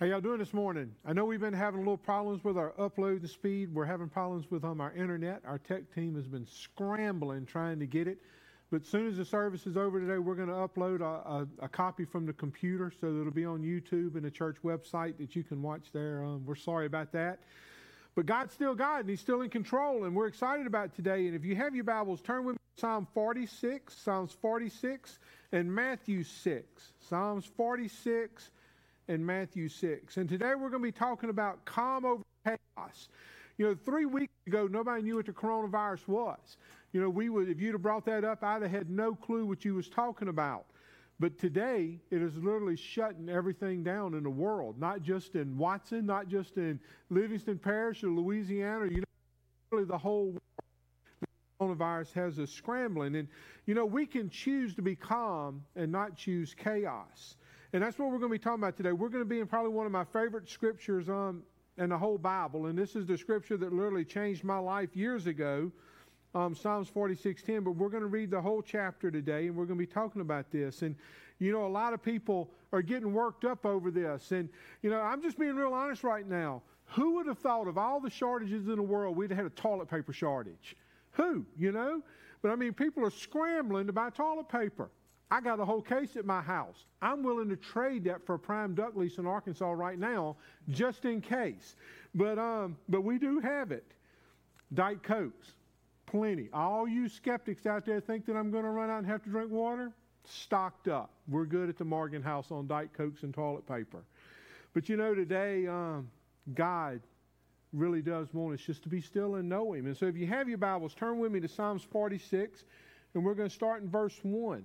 How y'all doing this morning? I know we've been having a little problems with our upload and speed. We're having problems with um, our internet. Our tech team has been scrambling trying to get it. But as soon as the service is over today, we're going to upload a, a, a, copy from the computer so that it'll be on YouTube and the church website that you can watch there. Um, we're sorry about that. But God's still God and He's still in control, and we're excited about today. And if you have your Bibles, turn with me to Psalm 46, Psalms 46, and Matthew 6. Psalms 46 and Matthew 6. And today we're going to be talking about calm over chaos. You know, three weeks ago, nobody knew what the coronavirus was. You know, we would, if you'd have brought that up, I'd have had no clue what you was talking about. But today, it is literally shutting everything down in the world, not just in Watson, not just in Livingston Parish or Louisiana, you know, really the whole world. The coronavirus has us scrambling. And, you know, we can choose to be calm and not choose chaos. And that's what we're going to be talking about today. We're going to be in probably one of my favorite scriptures um, in the whole Bible. And this is the scripture that literally changed my life years ago um, Psalms 46:10, but we're going to read the whole chapter today, and we're going to be talking about this. And you know, a lot of people are getting worked up over this. And you know, I'm just being real honest right now. Who would have thought of all the shortages in the world, we'd have had a toilet paper shortage? Who? You know? But I mean, people are scrambling to buy toilet paper. I got a whole case at my house. I'm willing to trade that for a prime duck lease in Arkansas right now, just in case. But um, but we do have it. Diet Cokes Plenty. All you skeptics out there think that I'm going to run out and have to drink water? Stocked up. We're good at the Morgan House on Diet Cokes and toilet paper. But you know, today, um, God really does want us just to be still and know Him. And so if you have your Bibles, turn with me to Psalms 46, and we're going to start in verse 1.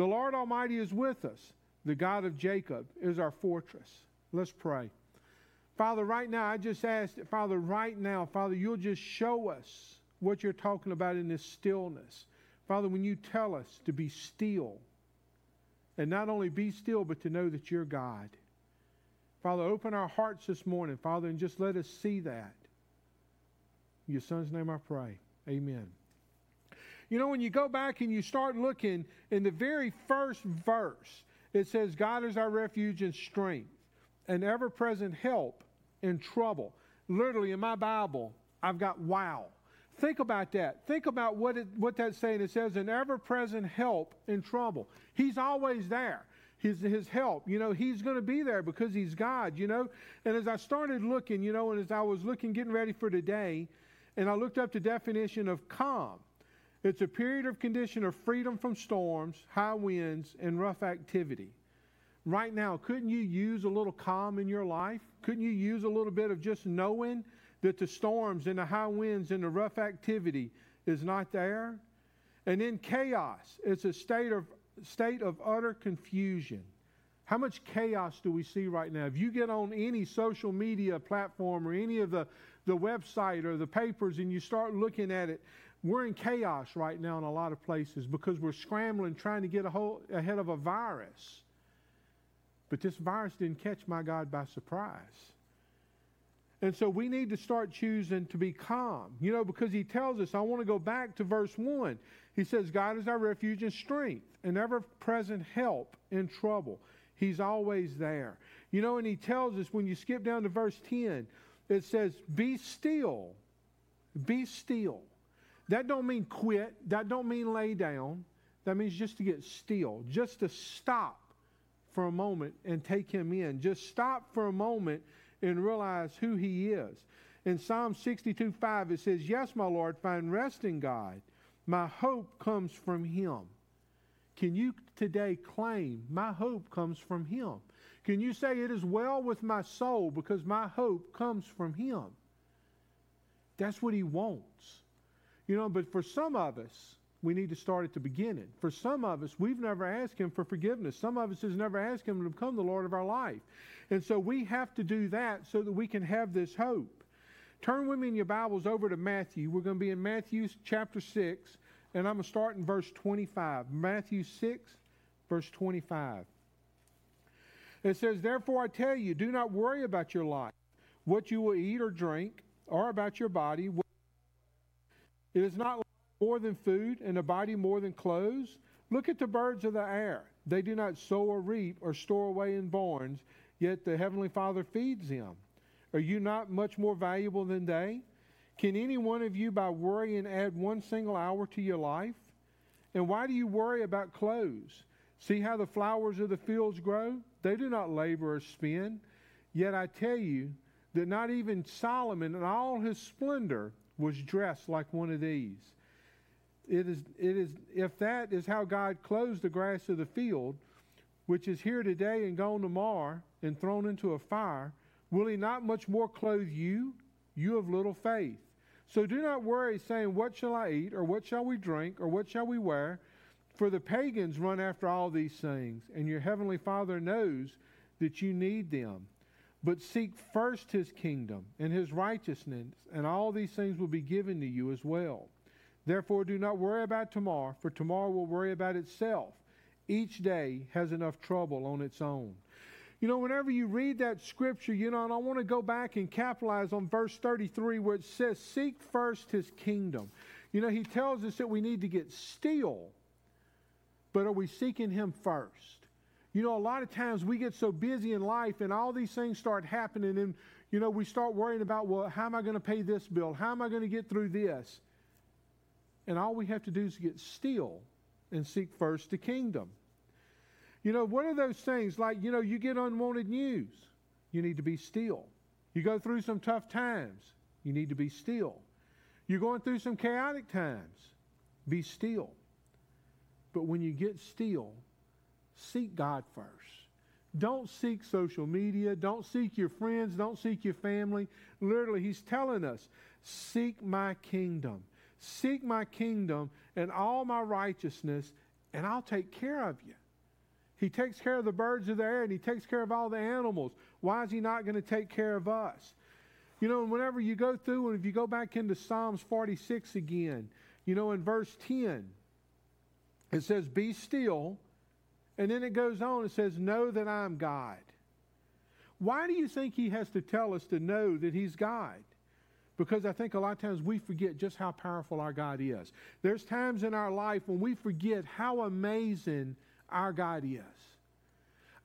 The Lord Almighty is with us. The God of Jacob is our fortress. Let's pray. Father, right now, I just ask that, Father, right now, Father, you'll just show us what you're talking about in this stillness. Father, when you tell us to be still, and not only be still, but to know that you're God. Father, open our hearts this morning, Father, and just let us see that. In your son's name I pray. Amen. You know, when you go back and you start looking in the very first verse, it says, God is our refuge and strength, an ever present help in trouble. Literally, in my Bible, I've got wow. Think about that. Think about what, it, what that's saying. It says, an ever present help in trouble. He's always there. His, his help, you know, he's going to be there because he's God, you know. And as I started looking, you know, and as I was looking, getting ready for today, and I looked up the definition of calm. It's a period of condition of freedom from storms, high winds, and rough activity. Right now, couldn't you use a little calm in your life? Couldn't you use a little bit of just knowing that the storms and the high winds and the rough activity is not there? And in chaos, it's a state of, state of utter confusion. How much chaos do we see right now? If you get on any social media platform or any of the, the website or the papers and you start looking at it, we're in chaos right now in a lot of places because we're scrambling trying to get a whole, ahead of a virus. But this virus didn't catch my God by surprise. And so we need to start choosing to be calm, you know, because he tells us, I want to go back to verse 1. He says, God is our refuge and strength, an ever present help in trouble. He's always there. You know, and he tells us when you skip down to verse 10, it says, Be still. Be still. That don't mean quit. That don't mean lay down. That means just to get still, just to stop for a moment and take him in. Just stop for a moment and realize who he is. In Psalm 62 5, it says, Yes, my Lord, find rest in God. My hope comes from him. Can you today claim, My hope comes from him? Can you say, It is well with my soul because my hope comes from him? That's what he wants. You know, but for some of us, we need to start at the beginning. For some of us, we've never asked Him for forgiveness. Some of us has never asked Him to become the Lord of our life. And so we have to do that so that we can have this hope. Turn with me in your Bibles over to Matthew. We're going to be in Matthew chapter 6, and I'm going to start in verse 25. Matthew 6, verse 25. It says, Therefore I tell you, do not worry about your life, what you will eat or drink, or about your body. It is not more than food, and a body more than clothes? Look at the birds of the air. They do not sow or reap or store away in barns, yet the Heavenly Father feeds them. Are you not much more valuable than they? Can any one of you, by worrying, add one single hour to your life? And why do you worry about clothes? See how the flowers of the fields grow? They do not labor or spin. Yet I tell you that not even Solomon in all his splendor was dressed like one of these it is, it is, if that is how God clothes the grass of the field, which is here today and gone tomorrow and thrown into a fire, will he not much more clothe you, you of little faith? So do not worry, saying, What shall I eat, or what shall we drink, or what shall we wear? For the pagans run after all these things, and your heavenly Father knows that you need them. But seek first his kingdom and his righteousness, and all these things will be given to you as well. Therefore, do not worry about tomorrow, for tomorrow will worry about itself. Each day has enough trouble on its own. You know, whenever you read that scripture, you know, and I want to go back and capitalize on verse 33 where it says, Seek first his kingdom. You know, he tells us that we need to get still, but are we seeking him first? You know, a lot of times we get so busy in life and all these things start happening, and, you know, we start worrying about, well, how am I going to pay this bill? How am I going to get through this? And all we have to do is get still and seek first the kingdom. You know, what are those things like, you know, you get unwanted news, you need to be still. You go through some tough times, you need to be still. You're going through some chaotic times, be still. But when you get still, seek God first. Don't seek social media. Don't seek your friends. Don't seek your family. Literally, He's telling us seek my kingdom. Seek my kingdom and all my righteousness, and I'll take care of you. He takes care of the birds of the air and he takes care of all the animals. Why is he not going to take care of us? You know, whenever you go through, and if you go back into Psalms 46 again, you know, in verse 10, it says, Be still. And then it goes on, and says, Know that I'm God. Why do you think he has to tell us to know that he's God? Because I think a lot of times we forget just how powerful our God is. There's times in our life when we forget how amazing our God is.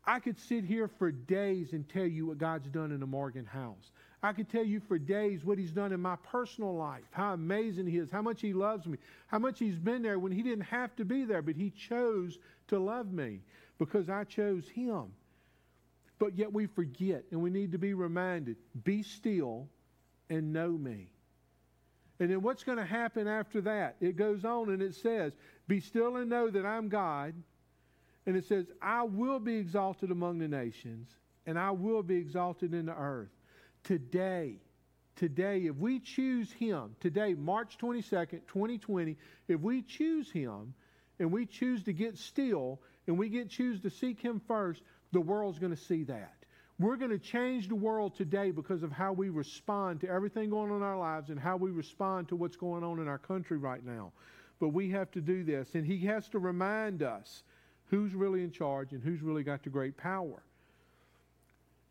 I could sit here for days and tell you what God's done in the Morgan house. I could tell you for days what He's done in my personal life, how amazing He is, how much He loves me, how much He's been there when He didn't have to be there, but He chose to love me because I chose Him. But yet we forget, and we need to be reminded be still and know me. And then what's going to happen after that? It goes on and it says, Be still and know that I'm God. And it says, I will be exalted among the nations, and I will be exalted in the earth. Today, today, if we choose Him, today, March 22nd, 2020, if we choose Him and we choose to get still and we get choose to seek Him first, the world's going to see that. We're going to change the world today because of how we respond to everything going on in our lives and how we respond to what's going on in our country right now. But we have to do this. And he has to remind us who's really in charge and who's really got the great power.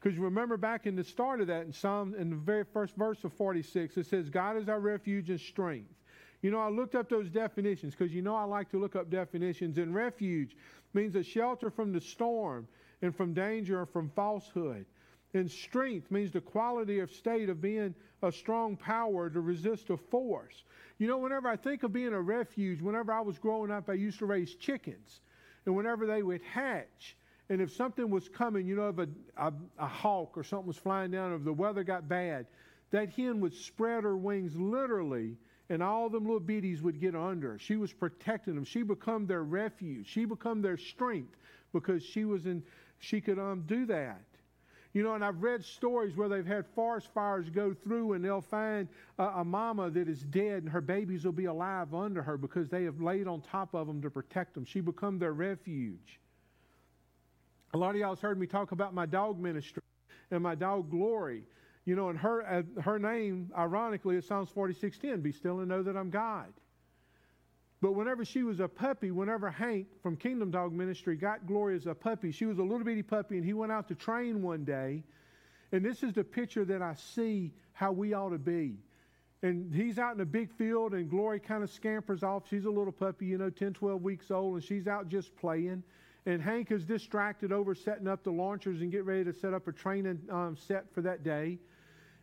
Because remember back in the start of that in Psalm, in the very first verse of 46, it says, God is our refuge and strength. You know, I looked up those definitions because you know I like to look up definitions. And refuge means a shelter from the storm and from danger or from falsehood. And strength means the quality of state of being a strong power to resist a force. You know, whenever I think of being a refuge, whenever I was growing up, I used to raise chickens. And whenever they would hatch, And if something was coming, you know, if a, a, a hawk or something was flying down, or if the weather got bad, that hen would spread her wings literally, and all them little beaties would get under. She was protecting them. She become their refuge. She become their strength because she was in. She could um, do that. You know, and I've read stories where they've had forest fires go through and they'll find a, a, mama that is dead and her babies will be alive under her because they have laid on top of them to protect them. She become their refuge. A lot of y'all heard me talk about my dog ministry and my dog Glory. You know, and her, uh, her name, ironically, is Psalms 46.10, be still and know that I'm God. But whenever she was a puppy, whenever Hank from Kingdom Dog Ministry got Gloria as a puppy, she was a little bitty puppy, and he went out to train one day. And this is the picture that I see how we ought to be. And he's out in a big field, and Glory kind of scampers off. She's a little puppy, you know, 10, 12 weeks old, and she's out just playing. And Hank is distracted over setting up the launchers and getting ready to set up a training um, set for that day.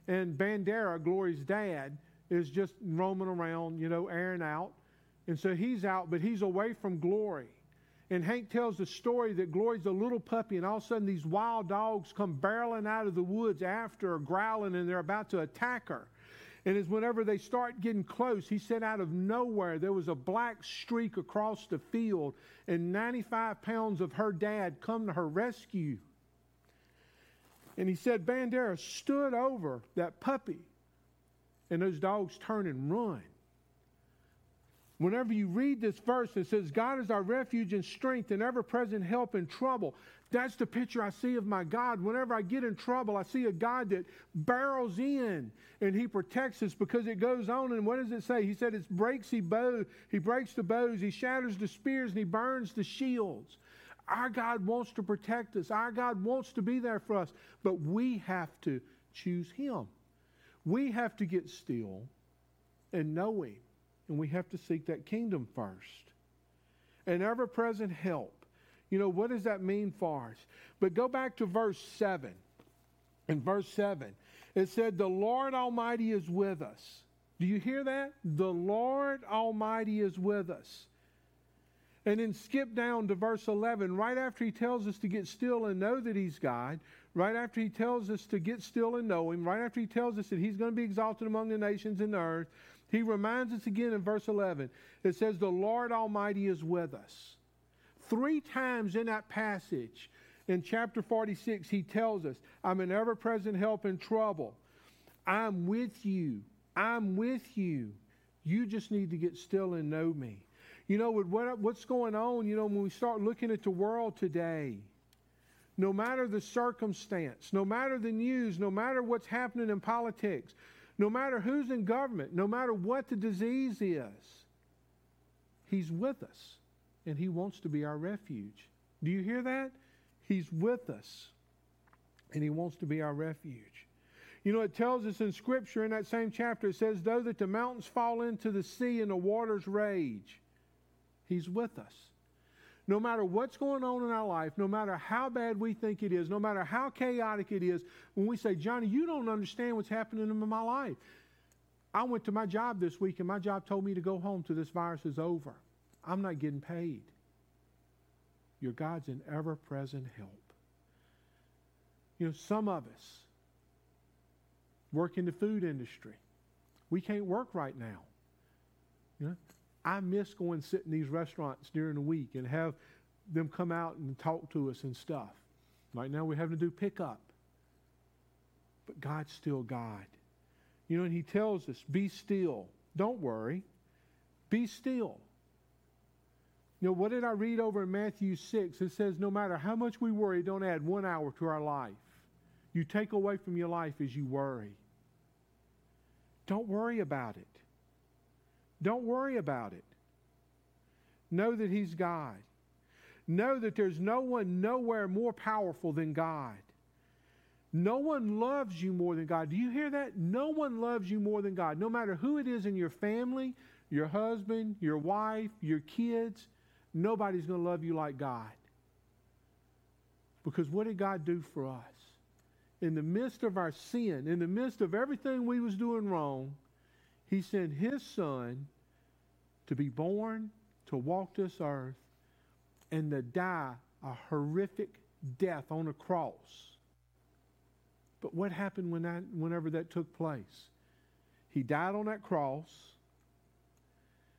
And Bandera, Glory's dad, is just roaming around, you know, airing out. And so he's out, but he's away from Glory. And Hank tells the story that Glory's a little puppy, and all of a sudden these wild dogs come barreling out of the woods after her, growling, and they're about to attack her. And as whenever they start getting close, he said out of nowhere there was a black streak across the field, and 95 pounds of her dad come to her rescue. And he said Bandera stood over that puppy, and those dogs turn and run. Whenever you read this verse, it says, God is our refuge and strength and ever present help in trouble. That's the picture I see of my God. Whenever I get in trouble, I see a God that barrels in and he protects us because it goes on. And what does it say? He said, it breaks, he, bow, he breaks the bows, he shatters the spears, and he burns the shields. Our God wants to protect us. Our God wants to be there for us. But we have to choose him. We have to get still and know him and we have to seek that kingdom first. An ever present help. You know, what does that mean for us? But go back to verse 7. In verse 7, it said, The Lord Almighty is with us. Do you hear that? The Lord Almighty is with us. And then skip down to verse 11, right after he tells us to get still and know that he's God, right after he tells us to get still and know him, right after he tells us that he's going to be exalted among the nations and the earth, he reminds us again in verse 11. It says, The Lord Almighty is with us. Three times in that passage, in chapter 46, he tells us, I'm an ever present help in trouble. I'm with you. I'm with you. You just need to get still and know me. You know, with what, what's going on, you know, when we start looking at the world today, no matter the circumstance, no matter the news, no matter what's happening in politics, no matter who's in government, no matter what the disease is, He's with us and He wants to be our refuge. Do you hear that? He's with us and He wants to be our refuge. You know, it tells us in Scripture in that same chapter, it says, Though that the mountains fall into the sea and the waters rage, He's with us no matter what's going on in our life, no matter how bad we think it is, no matter how chaotic it is, when we say, Johnny, you don't understand what's happening in my life. I went to my job this week and my job told me to go home till this virus is over. I'm not getting paid. Your God's an ever present help. You know, some of us work in the food industry. We can't work right now. You know, I miss going sit in these restaurants during the week and have them come out and talk to us and stuff. Right now we're having to do pickup. But God's still God. You know, and He tells us, be still. Don't worry. Be still. You know, what did I read over in Matthew 6? It says, no matter how much we worry, don't add one hour to our life. You take away from your life as you worry. Don't worry about it. Don't worry about it. Know that He's God. Know that there's no one nowhere more powerful than God. No one loves you more than God. Do you hear that? No one loves you more than God. No matter who it is in your family, your husband, your wife, your kids, nobody's going to love you like God. Because what did God do for us? In the midst of our sin, in the midst of everything we was doing wrong, he sent his son to be born, to walk this earth, and to die a horrific death on a cross. But what happened when that, whenever that took place? He died on that cross.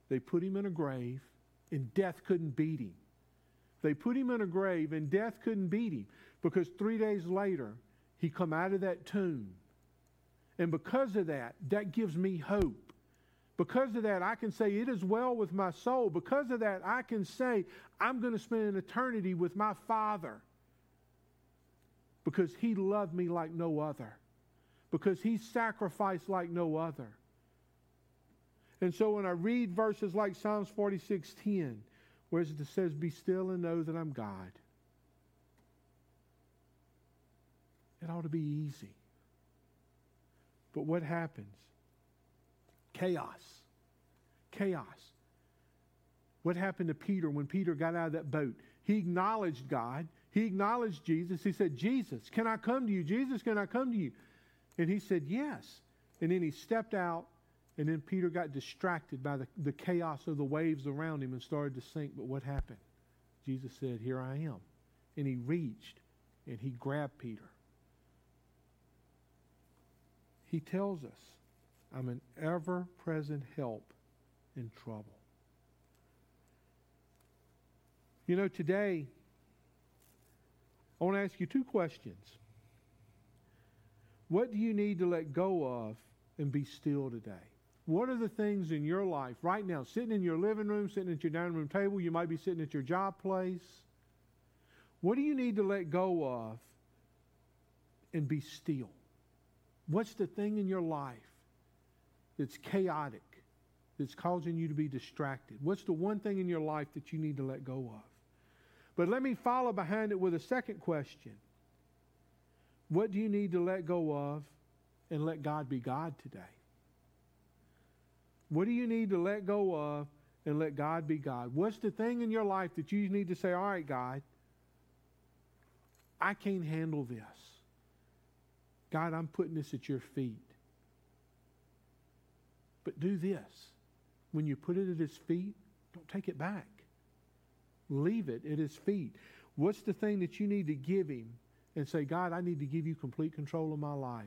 They put him in a grave, and death couldn't beat him. They put him in a grave, and death couldn't beat him because three days later, he come out of that tomb. And because of that, that gives me hope. Because of that, I can say, It is well with my soul. Because of that, I can say, I'm going to spend an eternity with my Father. Because He loved me like no other. Because He sacrificed like no other. And so when I read verses like Psalms 46:10, where it says, Be still and know that I'm God, it ought to be easy. But what happens? Chaos. Chaos. What happened to Peter when Peter got out of that boat? He acknowledged God. He acknowledged Jesus. He said, Jesus, can I come to you? Jesus, can I come to you? And he said, Yes. And then he stepped out, and then Peter got distracted by the, the chaos of the waves around him and started to sink. But what happened? Jesus said, Here I am. And he reached and he grabbed Peter. He tells us, I'm an ever present help in trouble. You know, today, I want to ask you two questions. What do you need to let go of and be still today? What are the things in your life right now, sitting in your living room, sitting at your dining room table, you might be sitting at your job place? What do you need to let go of and be still? What's the thing in your life that's chaotic, that's causing you to be distracted? What's the one thing in your life that you need to let go of? But let me follow behind it with a second question. What do you need to let go of and let God be God today? What do you need to let go of and let God be God? What's the thing in your life that you need to say, all right, God, I can't handle this. God, I'm putting this at your feet. But do this. When you put it at his feet, don't take it back. Leave it at his feet. What's the thing that you need to give him and say, God, I need to give you complete control of my life?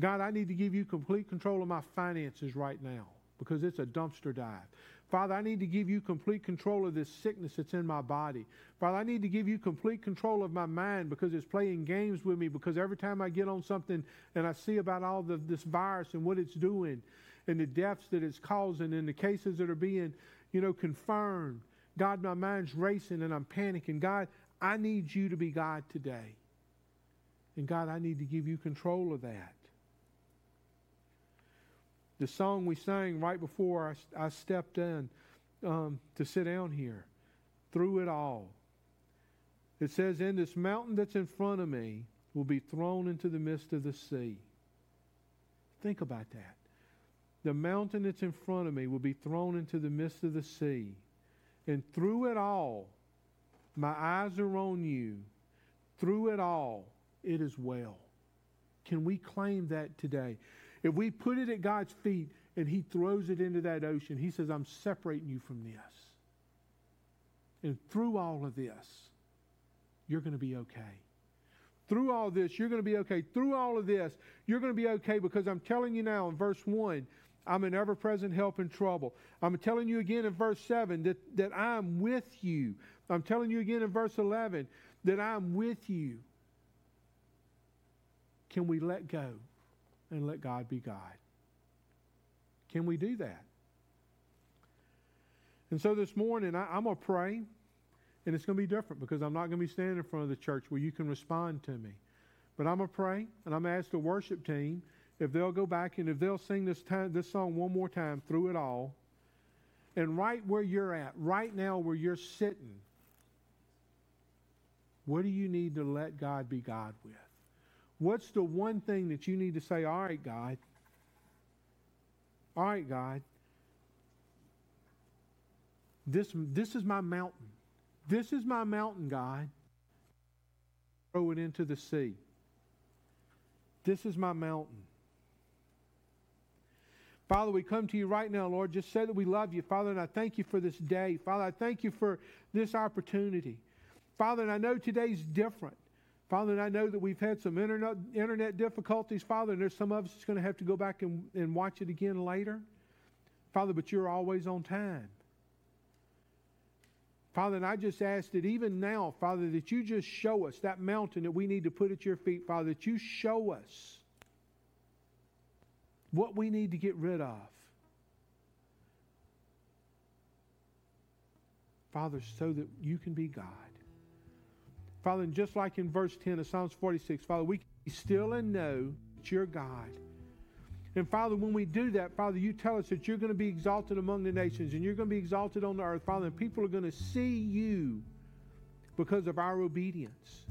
God, I need to give you complete control of my finances right now because it's a dumpster dive. Father, I need to give you complete control of this sickness that's in my body. Father, I need to give you complete control of my mind because it's playing games with me. Because every time I get on something and I see about all the, this virus and what it's doing and the deaths that it's causing and the cases that are being, you know, confirmed, God, my mind's racing and I'm panicking. God, I need you to be God today. And God, I need to give you control of that the song we sang right before I, I stepped in um, to sit down here, through it all. It says, In this mountain that's in front of me will be thrown into the midst of the sea. Think about that. The mountain that's in front of me will be thrown into the midst of the sea. And through it all, my eyes are on you. Through it all, it is well. Can we claim that today? If we put it at God's feet and He throws it into that ocean, He says, I'm separating you from this. And through all of this, you're going to be okay. Through all this, you're going to be okay. Through all of this, you're going to be okay because I'm telling you now in verse 1, I'm an ever present help in trouble. I'm telling you again in verse 7 that, that I'm with you. I'm telling you again in verse 11 that I'm with you. Can we let go? and let God be God. Can we do that? And so this morning, I, am going to pray, and it's going to be different because I'm not going to be standing in front of the church where you can respond to me. But I'm going to pray, and I'm going to ask the worship team if they'll go back and if they'll sing this, time, this song one more time through it all. And right where you're at, right now where you're sitting, what do you need to let God be God with? What's the one thing that you need to say, all right, God? All right, God. This, this is my mountain. This is my mountain, God. Throw it into the sea. This is my mountain. Father, we come to you right now, Lord. Just say that we love you, Father, and I thank you for this day. Father, I thank you for this opportunity. Father, and I know today's different. Father, and I know that we've had some internet, internet difficulties, Father, and there's some of us that's going to have to go back and, and watch it again later. Father, but you're always on time. Father, and I just ask that even now, Father, that you just show us that mountain that we need to put at your feet, Father, that you show us what we need to get rid of. Father, so that you can be God. Father, and just like in verse 10 of Psalms 46, Father, we can be still and know that you're God. And Father, when we do that, Father, you tell us that you're going to be exalted among the nations and you're going to be exalted on the earth, Father, and people are going to see you because of our obedience.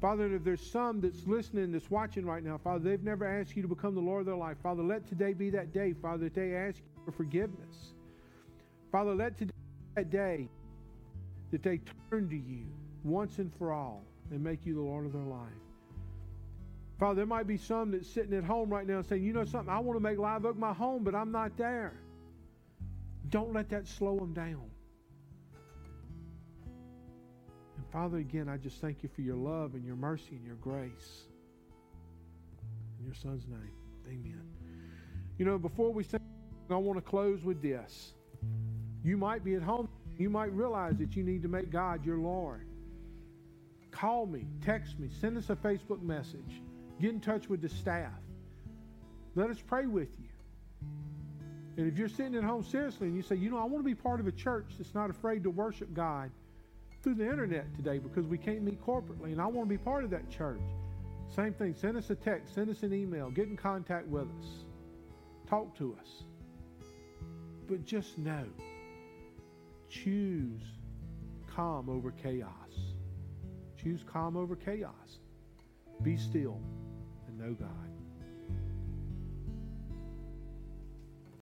Father, if there's some that's listening, that's watching right now, Father, they've never asked you to become the Lord of their life. Father, let today be that day, Father, that they ask you for forgiveness. Father, let today be that day that they turn to you once and for all and make you the Lord of their life. Father, there might be some that's sitting at home right now saying, you know something, I want to make Live Oak my home, but I'm not there. Don't let that slow them down. Father, again, I just thank you for your love and your mercy and your grace. In your son's name, amen. You know, before we sing, I want to close with this. You might be at home. You might realize that you need to make God your Lord. Call me, text me, send us a Facebook message, get in touch with the staff. Let us pray with you. And if you're sitting at home seriously and you say, you know, I want to be part of a church that's not afraid to worship God through the internet today because we can't meet corporately, and I want to be part of that church. Same thing. Send us a text, send us an email, get in contact with us, talk to us. But just know choose calm over chaos. Choose calm over chaos. Be still and know God.